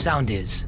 Sound is.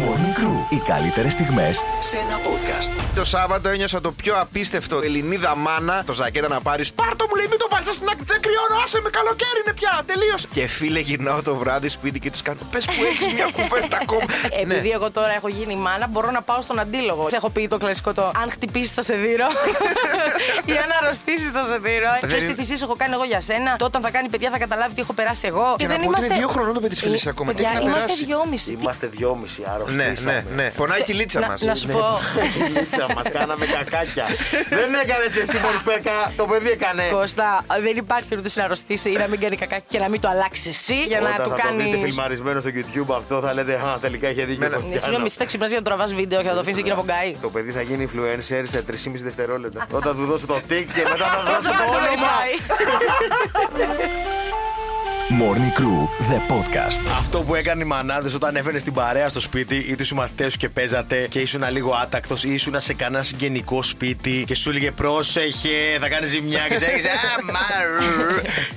Morning Crew. Οι καλύτερες στιγμές σε ένα podcast. Το Σάββατο ένιωσα το πιο απίστευτο Ελληνίδα μάνα. Το ζακέτα να πάρεις. Πάρτο μου λέει, μην το βάλεις στην άκρη. Δεν κρυώνω, άσε με καλοκαίρι είναι πια. Τελείωσε. Και φίλε, γυρνάω το βράδυ σπίτι και της κάνω. Πες που έχεις μια κουβέντα ακόμα. Ναι. Επειδή εγώ τώρα έχω γίνει μάνα, μπορώ να πάω στον αντίλογο. Έχω πει το κλασικό το αν χτυπήσεις θα σε δίνω. ή αν αρρωστήσεις θα σε δίνω. Και στη θυσία σου έχω κάνει εγώ για σένα. Τότε όταν θα κάνει παιδιά θα καταλάβει τι έχω περάσει εγώ. Και να πω ότι είναι δύο χρονών το παιδί της φίλης ακόμα. Τι Παιδιά, έχει να είμαστε περάσει. δυόμιση. Είμαστε δυόμιση άρρωστοι. Ναι, ναι, ναι. Πονάει και η λίτσα Να, μας. να σου πω. Η λίτσα μας κάναμε κακάκια. Δεν έκανες εσύ μορφέκα, το παιδί έκανε. Κώστα, δεν υπάρχει περίπτωση να αρρωστήσει ή να μην κάνει κακά και να μην το αλλάξεις εσύ για να Όταν του θα το δείτε κάνει. φιλμαρισμένο στο YouTube αυτό θα λέτε Α, τελικά είχε δίκιο. Ναι, ο ναι. Ναι, Κωστιάνος». Συγγνώμη, είστε ξυπνά για να τραβάς βίντεο και θα το αφήσεις εκεί να πογκάει. Το παιδί θα γίνει influencer σε 3,5 δευτερόλεπτα. Όταν του δώσω το tick και μετά θα δώσω το όνομα. Morning Crew, the podcast. Αυτό που έκανε οι μανάδες όταν έφερε την παρέα στο σπίτι ή τους συμμαθητές σου και παίζατε και ήσουν λίγο άτακτος ή ήσουν σε κανένα συγγενικό σπίτι και σου έλεγε Πρόσεχε, θα κάνεις ζημιά και σε έγιζε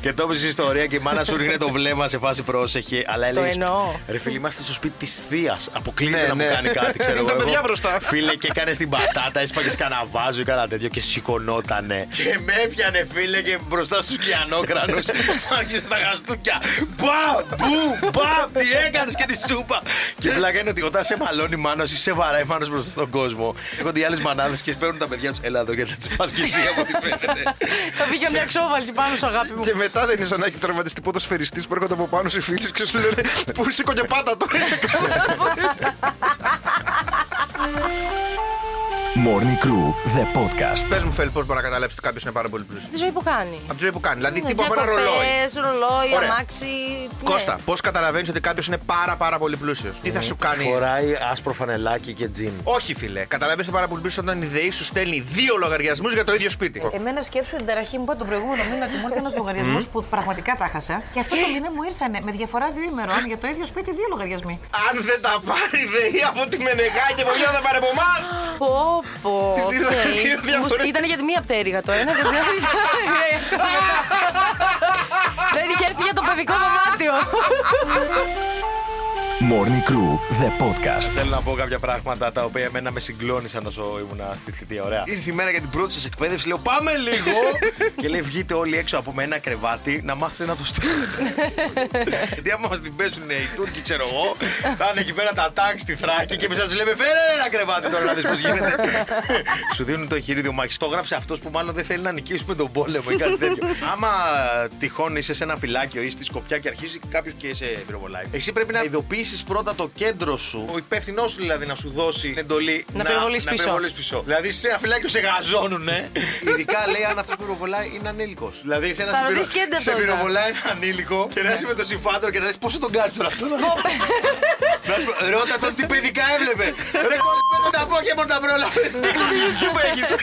Και το έπαιζες ιστορία και η μάνα σου ρίχνε το βλέμμα σε φάση πρόσεχε. Αλλά έλεγες. εννοώ. Ρε φίλε, είμαστε στο σπίτι της θείας. Αποκλείται Ναι, να ναι. μου κάνει κάτι, ξέρω Είναι τα εγώ. παιδιά μπροστά. Φίλε, και έκανε την πατάτα, έσπαγε κανένα βάζο ή κανένα τέτοιο και σηκωνότανε. Και με έπιανε, φίλε, και μπροστά στους κιανόκρανους. Άρχισε στα χαστούκια. Μπαμ, μπου, μπαμ, τι έκανες και τη σούπα. Και πλάκα είναι ότι όταν σε μαλώνει μάνο ή σε βαράει μάνο μπροστά στον κόσμο. Έρχονται οι άλλες μανάδες και παίρνουν τα παιδιά τους. Έλα εδώ γιατί θα τις φας και εσύ από ό,τι φαίνεται. Θα πήγε μια ξόβαλση πάνω σου, αγάπη μου. Και μετά δεν είναι σαν να έχει τραυματιστεί ποδοσφαιριστής που έρχονται από πάνω σε φίλους και σου λένε Πού σήκω και πάτα το. Είσαι καλά. Morning Crew, the podcast. Πες μου, Φέλ, πώς μπορεί να καταλάβεις ότι κάποιος είναι πάρα πολύ πλούσιος; Τη ζωή που κάνει. Από τη ζωή που κάνει. Δηλαδή, Ναι, τύπου από ένα ρολόι. διακοπές, ρολόι, Ωραία. αμάξι. ναι. Κώστα, πώς καταλαβαίνεις ότι κάποιος είναι πάρα πάρα πολύ πλούσιος; Τι θα σου κάνει; Φοράει άσπρο φανελάκι και τζιν. Όχι, φίλε. Καταλαβαίνεις πάρα πολύ πλούσιος όταν η ΔΕΗ σου στέλνει δύο λογαριασμούς για το ίδιο σπίτι. Εμένα σκέψου την ταραχή μου είπα τον προηγούμενο μήνα ότι μου ήρθε ένας λογαριασμός που πραγματικά τα χάσα. Και αυτό το μήνα μου ήρθανε με διαφορά δύο ημερών για το ίδιο σπίτι δύο λογαριασμοί. Αν δεν τα πάρει η ΔΕΗ από τη Μενεγάκη, από ποιον θα πάρει από εμάς. Πω, πω. Τις είδα οκ. δύο Μου διαφορετικές. Ήταν για τη μία πτέρυγα το ένα και το άλλο ήταν. Έσκασε μετά. Δεν είχε έρθει για το παιδικό δωμάτιο. Morning Crew, the podcast. Θέλω να πω κάποια πράγματα τα οποία εμένα με συγκλόνισαν όσο ήμουν στη θητεία. Ωραία. Ήρθε η μέρα για την πρώτη σας εκπαίδευση. Λέω πάμε λίγο. και λέει βγείτε όλοι έξω από με ένα κρεβάτι να μάθετε να το στρώνετε. Γιατί άμα μας την πέσουν οι Τούρκοι, ξέρω εγώ, θα είναι εκεί πέρα τα τάγκ στη Θράκη και εμείς θα τους λέμε φέρε ένα κρεβάτι τώρα να δεις πώς γίνεται. Σου δίνουν το εγχειρίδιο μάχη. Το γράψε αυτός που μάλλον δεν θέλει να νικήσουμε τον πόλεμο ή κάτι τέτοιο. Άμα τυχόν είσαι σε ένα φυλάκιο ή στη Σκοπιά και αρχίζει κάποιος και σε πυροβολάει, εσύ πρέπει να ειδοποιήσεις πρώτα το κέντρο σου, ο υπεύθυνός σου δηλαδή να σου δώσει εντολή Να πυροβολείς να πίσω. πυροβολείς πίσω. Δηλαδή σε ένα φυλάκιο σε γαζώνουνε. Ειδικά λέει αν αυτός που πυροβολάει είναι ανήλικος. Δηλαδή σε ένα Θα σε, πυρο- ρωτήσεις και σε εντεπώς, πυροβολάει ένα ανήλικο και να είσαι με το συμφάντρο και να λες πόσο τον κάνεις τώρα αυτό. να δω». Να σου πω, Ρώτα τον τι παιδικά έβλεπε. Ρε κολλή τα Pokemon τα πρόλαβε. YouTube έχεις;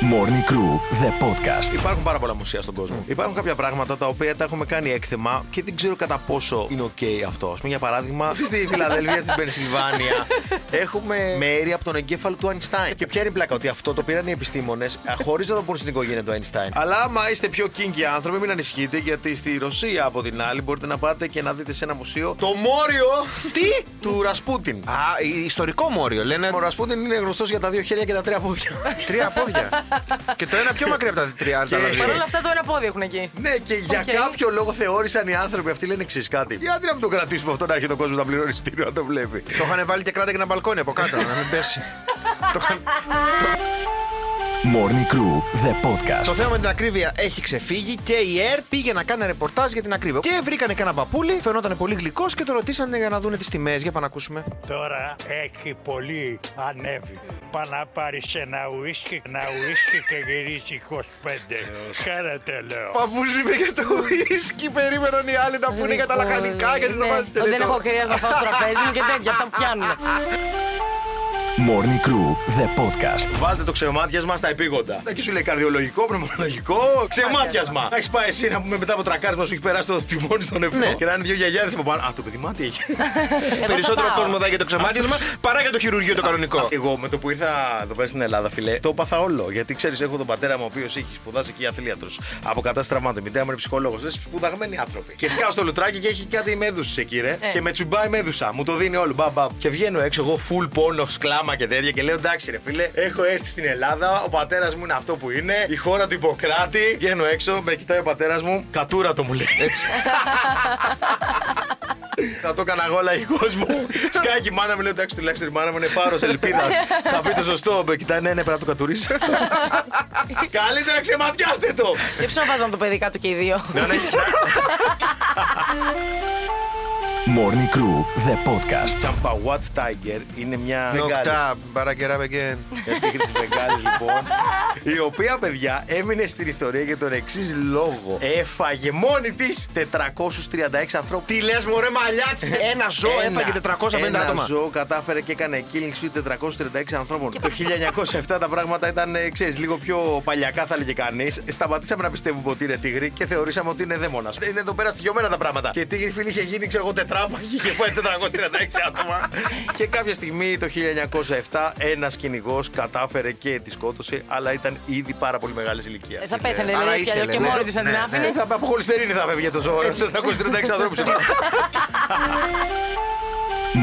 Morning Crew, the podcast. Υπάρχουν πάρα πολλά μουσεία στον κόσμο. Υπάρχουν κάποια πράγματα τα οποία τα έχουμε κάνει έκθεμα και δεν ξέρω κατά πόσο είναι οκ αυτό. Α πούμε, για παράδειγμα, στη Φιλαδέλφεια της Πενσιλβάνια έχουμε μέρη από τον εγκέφαλο του Einstein. Και ποια είναι η πλάκα, ότι αυτό το πήραν οι επιστήμονες χωρίς να το πουν στην οικογένεια του Einstein. Αλλά άμα είστε πιο kinky άνθρωποι, μην ανησυχείτε, γιατί στη Ρωσία από την άλλη μπορείτε να πάτε και να δείτε σε ένα μουσείο το μόριο Τι; του Ρασπούτιν. Α, ιστορικό μόριο. Λένε Ο Ρασπούτιν είναι γνωστός για τα δύο χέρια και τα τρία πόδια. τρία πόδια. Και το ένα πιο μακριά από τα τρία. τα άλλα δύο. Παρ' όλα αυτά το ένα πόδι έχουν εκεί. Ναι, και για Οκ. κάποιο λόγο θεώρησαν οι άνθρωποι αυτοί λένε εξή κάτι. Γιατί να μην το κρατήσουμε αυτό να έχει ο κόσμο να πληρώνει εισιτήριο να το βλέπει. Το είχαν βάλει και κράτα και ένα μπαλκόνι από κάτω, να μην πέσει. Το είχαν- Morning Crew, the Το podcast. θέμα με την ακρίβεια έχει ξεφύγει και η ΕΡΤ πήγε να κάνει ρεπορτάζ για την ακρίβεια. Και βρήκανε και ένα παππούλι, φαινόταν πολύ γλυκός και το ρωτήσανε για να δούνε τις τιμές. Για πάμε να ακούσουμε. Τώρα έχει πολύ ανέβει. Πά να πάρει ένα ουίσκι, ένα ουίσκι και γυρίζει 25. Χαίρετε λέω. Παππού είπε για το ουίσκι, περίμεναν οι άλλοι να πούνε για τα λαχανικά και τις Ναι, το ότι Δεν έχω κρύα να φάω στο τραπέζι μου και τέτοια, αυτά που πιάνουν. Morning Crew, the podcast. Βάλτε το ξεμάτιασμα στα επίγοντα. Εκεί σου λέει καρδιολογικό, πνευμονολογικό, ξεμάτιασμα. Έχει πάει εσύ να πούμε μετά από τρακάρισμα σου έχει περάσει το τιμόνι στο νεφρό. Ναι. Και να είναι δύο γιαγιάδες από πάνω. Α, το παιδί μάτι έχει. Περισσότερο πάω. κόσμο δάει για το ξεμάτιασμα παρά για το χειρουργείο το κανονικό. Εγώ με το που ήρθα εδώ πέρα στην Ελλάδα, φιλέ, το έπαθα όλο. Γιατί ξέρεις, έχω τον πατέρα μου ο οποίος έχει σπουδάσει εκεί αθλίατρος. Από κατάσταση τραυμάτων. Η μητέρα μου είναι ψυχολόγος. Δεν σπουδαγμένοι άνθρωποι. Και σκάω στο λουτράκι και έχει κάτι μέδουσε εκεί, ρε. Και με τσουμπάει μέδουσα. Μου το δίνει όλο. Μπαμ, μπαμ. Και βγαίνω έξω εγώ full πόνος, κλάμα και τέτοια. Και λέω εντάξει, ρε φίλε, έχω έρθει στην Ελλάδα. Ο πατέρας μου είναι αυτό που είναι. Η χώρα του Ιπποκράτη. Βγαίνω έξω, με κοιτάει ο πατέρας μου. Κατούρα το μου λέει. Έτσι. Θα το έκανα εγώ λαϊκό μου. Σκάκι, η μάνα μου λέει εντάξει, τουλάχιστον η μάνα μου είναι φάρος ελπίδας. Θα πει το σωστό. Με κοιτάει, ναι, ναι, πρέπει να το κατουρίσει. Καλύτερα ξεματιάστε το. Δεν ξέρω να βάζαμε το παιδί κάτω και οι δύο. Να ναι, Morning Crew, the podcast. Τσαμπα What Tiger είναι μια μεγάλη Νοκτά, μπαρακερά again. Επίκρι της Μεγάλης, λοιπόν. Η οποία, παιδιά, έμεινε στην ιστορία για τον εξής λόγο. Έφαγε μόνη της 436 ανθρώπους. Τι λες, μωρέ μαλλιάτσι. Ένα ζώο έφαγε 450 ένα άτομα. ζώο κατάφερε και έκανε killing suite 436 ανθρώπων. Το 1907 τα πράγματα ήταν, ε, ξέρεις, λίγο πιο παλιακά, θα έλεγε κανείς. Σταματήσαμε να πιστεύουμε ότι είναι τίγρη και θεωρήσαμε ότι είναι δαίμονας. Είναι εδώ πέρα στοιχειωμένα τα πράγματα. Και τίγρη φίλη είχε γίνει, ξέρω εγώ, τετράπαγη και πάει 436 άτομα. και κάποια στιγμή το 1907 ένας κυνηγός κατάφερε και τη σκότωσε, αλλά ήταν ήδη πάρα πολύ μεγάλης ηλικίας. Ε, Θα πέθανε, άρα δηλαδή, κι αλλιώς ήθελε, και ναι. μόνη της να την Ναι, άφηνε. Ε, θα από χολυστερίνη θα φεύγει το ζώο. 436 ανθρώπους.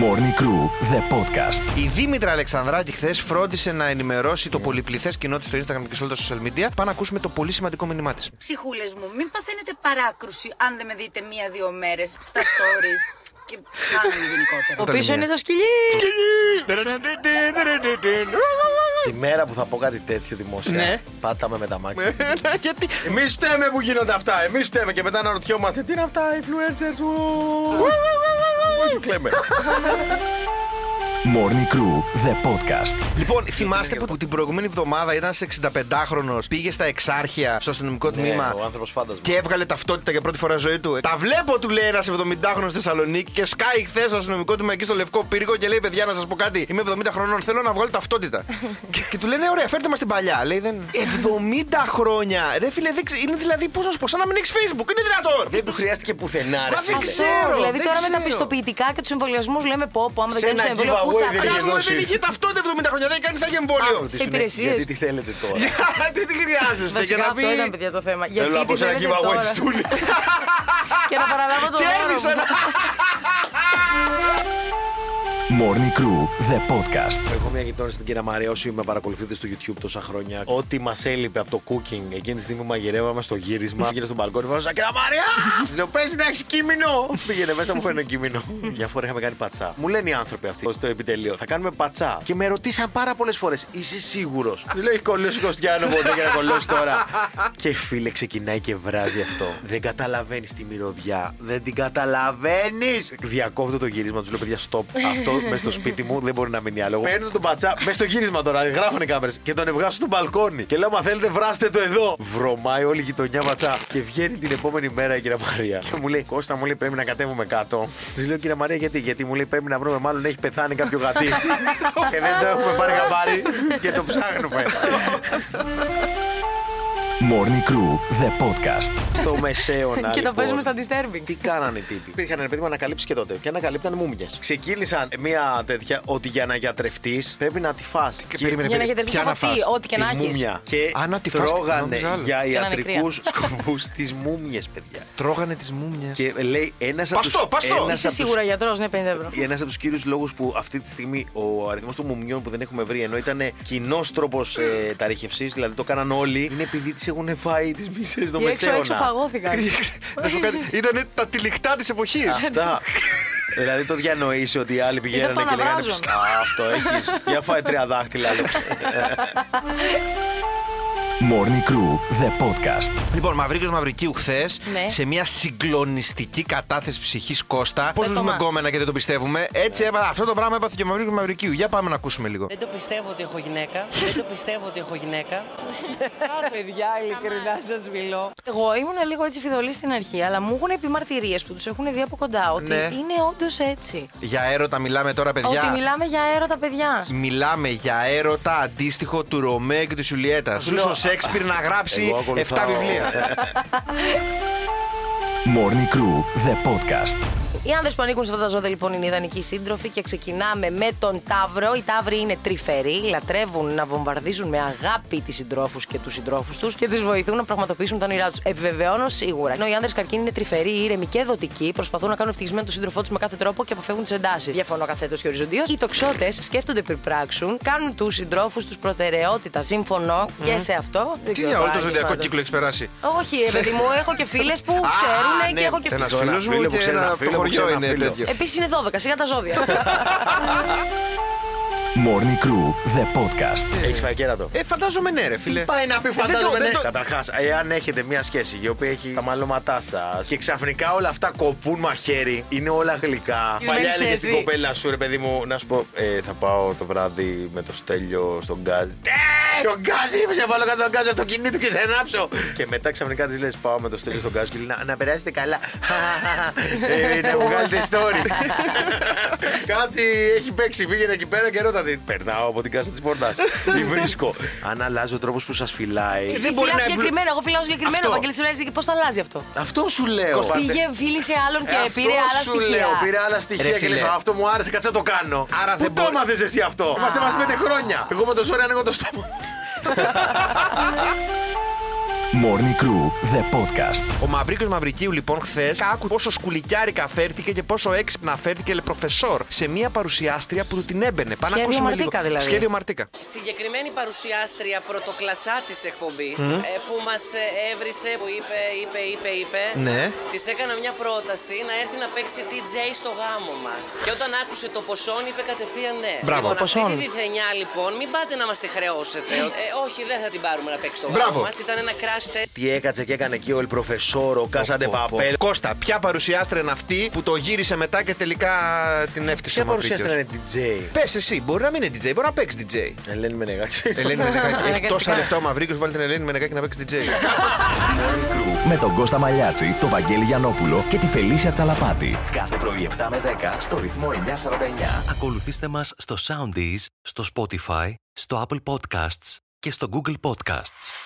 Morning Crew, the podcast. Η Δήμητρα Αλεξανδράκη χθες φρόντισε να ενημερώσει το πολυπληθές κοινό της στο Instagram και σε όλα τα social media. Πάμε να ακούσουμε το πολύ σημαντικό μήνυμά της. Ψυχούλες μου, μην παθαίνετε παράκρουση αν δεν με δείτε μία-δύο μέρες στα stories και κάνουμε γενικότερα. Ο πίσω είναι το σκυλί. Τη μέρα που θα πω κάτι τέτοιο δημόσια, Ναι. πάταμε με τα μάτια. Γιατί. Εμείς φταίμε που γίνονται αυτά. Εμείς φταίμε και μετά να ρωτιόμαστε τι είναι αυτά, influencers σου. Όχι, κλαίμε. Morning Crew, the podcast. Λοιπόν, θυμάστε που την προηγούμενη εβδομάδα ήταν σε 65χρονο, πήγε στα εξάρχεια στο αστυνομικό τμήμα Ναι, ο άνθρωπος φάντασμα. και έβγαλε ταυτότητα για πρώτη φορά ζωή του. Τα βλέπω, του λέει ένας 70χρονο στη Θεσσαλονίκη και σκάει χθες στο αστυνομικό τμήμα εκεί στο Λευκό Πύργο και λέει: Παιδιά, να σας πω κάτι. Είμαι 70 χρονών, θέλω να βγάλω ταυτότητα. και, και του λένε: Ωραία, φέρτε μας την παλιά. Λέει: δεν... 70 χρόνια. Ρε φίλε, δεν ξε- είναι δηλαδή, πώς να σου πω, σαν να μην έχεις Facebook. Είναι δυνατόν. Δεν του χρειάστηκε πουθενά, ρε Μα δεν φίλε. ξέρω. δηλαδή δεν τώρα με τα ξέρω. πιστοποιητικά και τους εμβολιασμούς λέμε πω, πω άμα δεν Σε κάνεις το ένα εμβόλιο, πού giveaway θα δεν πας. είχε Μπράβο, δώσει. δεν είχε ταυτότητα 70 χρόνια, δεν κάνει, θα έχει εμβόλιο. Σε υπηρεσίες. Γιατί τι θέλετε τώρα; Γιατί τι χρειάζεστε και Βασικά να αυτό πει. ήταν παιδιά το θέμα. Γιατί Θέλω να τι πω σε ένα θέλετε giveaway τώρα; τη Τούνη. Και να παραλάβω το δώρο Κέρδισα μου. ένα. Morning Crew, the podcast. Έχω μια γειτόνισσα στην κυρία Μαρία, όσοι με παρακολουθείτε στο YouTube τόσα χρόνια. Ό,τι μας έλειπε από το cooking εκείνη τη στιγμή που μαγειρεύαμε στο γύρισμα. Πήγαινε στον μπαλκόνι, βάζω κυρία Μαρία! Της λέω, πες να έχει κείμενο! Πήγαινε μέσα, μου φέρνει κείμενο. Μια φορά είχαμε κάνει πατσά. Μου λένε οι άνθρωποι αυτοί στο επιτελείο, θα κάνουμε πατσά. Και με ρωτήσαν πάρα πολλές φορές, είσαι σίγουρος; Του λέω, έχει κολλώσει Κωστιανό, ποτέ για να κολλώσει τώρα. και φίλε, ξεκινάει και βράζει αυτό. Δεν καταλαβαίνεις τη μυρωδιά. Δεν την καταλαβαίνεις. Διακόπτω το γύρισμα, του λέω, παιδιά, stop. Αυτό μέσα στο σπίτι μου δεν μπορεί να μείνει άλλο. Παίρνω τον πατσά μέσα στο γύρισμα τώρα, γράφουν οι κάμερες και τον ευγάζω στο μπαλκόνι. Και λέω, Μα θέλετε, βράστε το εδώ. Βρωμάει όλη η γειτονιά πατσά. και βγαίνει την επόμενη μέρα η κυρία Μαρία. Και μου λέει, Κώστα μου λέει, πρέπει να κατέβουμε κάτω. Τη λέω, κυρία Μαρία, γιατί, γιατί μου λέει, πρέπει να βρούμε, μάλλον έχει πεθάνει κάποιο γατί. και δεν το έχουμε πάρει χαμπάρι και το ψάχνουμε. Morning Crew, the podcast. στο μεσαίωνα. Και το λοιπόν, παίζουμε στα disturbing. Τι κάνανε οι τύποι; Υπήρχαν ρε παιδί μου ανακαλύψει και τότε. Και ανακαλύπταν μούμιες. Ξεκίνησαν μια τέτοια ότι για να γιατρευτείς πρέπει να τη φας. Και περίμενε, Για να περίμενε. γιατρευτείς Ποια από να τι, φας; ό,τι και τη να έχεις. μούμια. Και Α, να τη φας, τρώγανε νόμιζα άλλο. για να είναι ιατρικούς κρύα. σκοπούς τις μούμιες, παιδιά. Τρώγανε τις μούμιες. Και λέει ένας από Παστό, τους- παστό. ένας Είσαι από τους- σίγουρα γιατρός, ναι, 50 ευρώ. ένας από τους κύριους λόγους που αυτή τη στιγμή ο αριθμός των μουμιών που δεν έχουμε βρει, ενώ ήταν κοινός τρόπος ε, ταρήχευσης, δηλαδή το κάναν όλοι, είναι επειδή τι έχουν φάει τις μισές στο Οι έξω έξω μεσαίωνα. φαγώθηκαν. Να σου πω κάτι. Ήταν τα τυλιχτά της εποχής. Αυτά. δηλαδή το διανοείσαι ότι οι άλλοι πηγαίνανε το και λέγανε αναβράζουν. «Ψ, α, Αυτό έχεις. Για φάει τρία δάχτυλα. λέω. Morning Crew, the podcast. Λοιπόν, Μαυρίκιο Μαυρικίου χθες Ναι. σε μια συγκλονιστική κατάθεση ψυχής Κώστα. Πώ Πες το ζούμε μα. γκόμενα και δεν το πιστεύουμε. Έτσι έπαθα. Αυτό το πράγμα έπαθε και ο Μαυρίκιο Μαυρικίου. Για πάμε να ακούσουμε λίγο. Δεν το πιστεύω ότι έχω γυναίκα. Δεν το πιστεύω ότι έχω γυναίκα. Α, παιδιά, ειλικρινά σας μιλώ. Εγώ ήμουν λίγο έτσι φιδωλή στην αρχή, αλλά μου έχουν πει μαρτυρίες που τους έχουν δει από κοντά ότι Ναι. είναι όντως έτσι. Για έρωτα μιλάμε τώρα, παιδιά. Ότι μιλάμε για έρωτα παιδιά. Μιλάμε για έρωτα αντίστοιχο του Ρωμαίου και της Ιουλιέτας. Ζούσε ο Σέξπιρ να γράψει Εγώ 7 ακολουθάω. βιβλία. Morning Crew, the podcast. Οι άνδρες που ανήκουν σε αυτά τα ζώδια λοιπόν είναι ιδανικοί σύντροφοι και ξεκινάμε με τον Ταύρο. Οι Ταύροι είναι τρυφεροί, λατρεύουν να βομβαρδίζουν με αγάπη τις συντρόφους και τους συντρόφους τους και τους βοηθούν να πραγματοποιήσουν τα όνειρά τους. Επιβεβαιώνω σίγουρα. Ενώ οι άνδρες καρκίνοι είναι τρυφεροί, ήρεμοι και δοτικοί, προσπαθούν να κάνουν ευτυχισμένο τον σύντροφό τους με κάθε τρόπο και αποφεύγουν τις εντάσεις. Διαφωνώ καθέτος και οριζοντίως. Οι τοξότες σκέφτονται πριν πράξουν, κάνουν τους συντρόφους τους προτεραιότητα. Συμφωνώ και σε αυτό. Δεν Τι ξέρω για όλο το τώρα, ζωδιακό τέλος κύκλο έχει περάσει; πάντων. Όχι, ρε παιδί μου, έχω και φίλες που Α, ξέρουν ναι, και έχω και Ένα Ένα φίλο φίλο μου που και ξέρει ένα ένα φίλο το που χωριό ξέρει ένα είναι φίλο. τέτοιο; Επίσης είναι 12, σιγά τα ζώδια. Morning Crew, the podcast. Έχεις φάει κέρατο; Ε, φαντάζομαι ναι, ρε φίλε. Τι πάει να πει, Ε, δεν το- φαντάζομαι. δεν ναι. το- Καταρχάς, εάν έχετε μια σχέση η οποία έχει τα μαλλώματά σας και ξαφνικά όλα αυτά κοπούν μαχαίρι, είναι όλα γλυκά. Σβημένη Παλιά έλεγε σχέση. στην κοπέλα σου, ρε παιδί μου, να σου πω, ε, θα πάω το βράδυ με το στέλιο στον γκάζ. Ε, ο γκάζ, είπε, σε βάλω κάτω τον γκάζ από το κινητό του και σε ανάψω. και μετά ξαφνικά της λες, πάω με το στέλιο στον γκάζ και λέει, να, να περάσετε καλά. ε, να βγάλετε story. Κάτι έχει παίξει, πήγαινε εκεί πέρα και ρώτα την. Περνάω από την κάσα της πόρτα. Τι βρίσκω. Αν αλλάζει ο τρόπος που σας φυλάει. Εσύ μπορεί φυλάς να εμπλο- συγκεκριμένα, εγώ φυλάω συγκεκριμένα. Αυτό. Ο Βαγγέλης φυλάει πώς θα αλλάζει αυτό; Αυτό σου λέω. Πήγε, φίλησε άλλον και Ε, αυτό πήρε άλλα σου στοιχεία. Λέω, πήρε άλλα στοιχεία Ρε και φίλε. λες, αυτό μου άρεσε, κάτσε να το κάνω. Άρα Πού δεν το μπορεί- έμαθες εσύ αυτό; Είμαστε μαζί πέντε χρόνια. Εγώ με το ζόρι ανοίγω το στόμα. Morning Crew, the podcast. Ο Μαυρίκιο Μαυρικίου λοιπόν χθες άκου πόσο σκουλικιάρικα φέρθηκε και πόσο έξυπνα φέρθηκε λε προφεσόρ σε μια παρουσιάστρια που του την έμπαινε. Πάμε να Σχέδιο ακούσουμε Μαρτίκα, λίγο. δηλαδή. Σχέδιο Μαρτίκα. Συγκεκριμένη παρουσιάστρια πρωτοκλασσά της εκπομπής που μας έβρισε, που είπε, είπε, είπε, είπε. Ναι. Της έκανα μια πρόταση να έρθει να παίξει DJ στο γάμο μας. Και όταν άκουσε το ποσόν, είπε κατευθείαν ναι. Μπράβο. Λοιπόν, αυτή Ποσόν. τη διθενιά λοιπόν, μην πάτε να μας τη χρεώσετε. Ε, όχι, δεν θα την πάρουμε να παίξει στο Μπράβο. γάμο μας. Ήταν ένα crash test. Τι έκατσε και έκανε εκεί ο El Profesor, ο Κάσαντε Παπέλ. Κώστα, ποια παρουσιάστρια είναι αυτή που το γύρισε μετά και τελικά την έφτιασε Ποια ο Μαυρίκιος; παρουσιάστρια είναι DJ; Πες εσύ, μπορεί να μην είναι DJ, μπορεί να παίξει DJ. Ελένη Μενεγάκη. Ελένη Μενεγάκη. Έχει Αναγκαστικά. τόσα λεφτά ο Μαυρίκιο, βάλει την Ελένη Μενεγάκη να παίξει DJ. Morning Crew με τον Κώστα Μαλιάτση, τον Βαγγέλη Γιανόπουλο και τη Φελίσια Τσαλαπάτη. Κάθε πρωί 7 με 10 στο ρυθμό 949. Ακολουθήστε μας στο Soundees, στο Spotify, στο Apple Podcasts και στο Google Podcasts.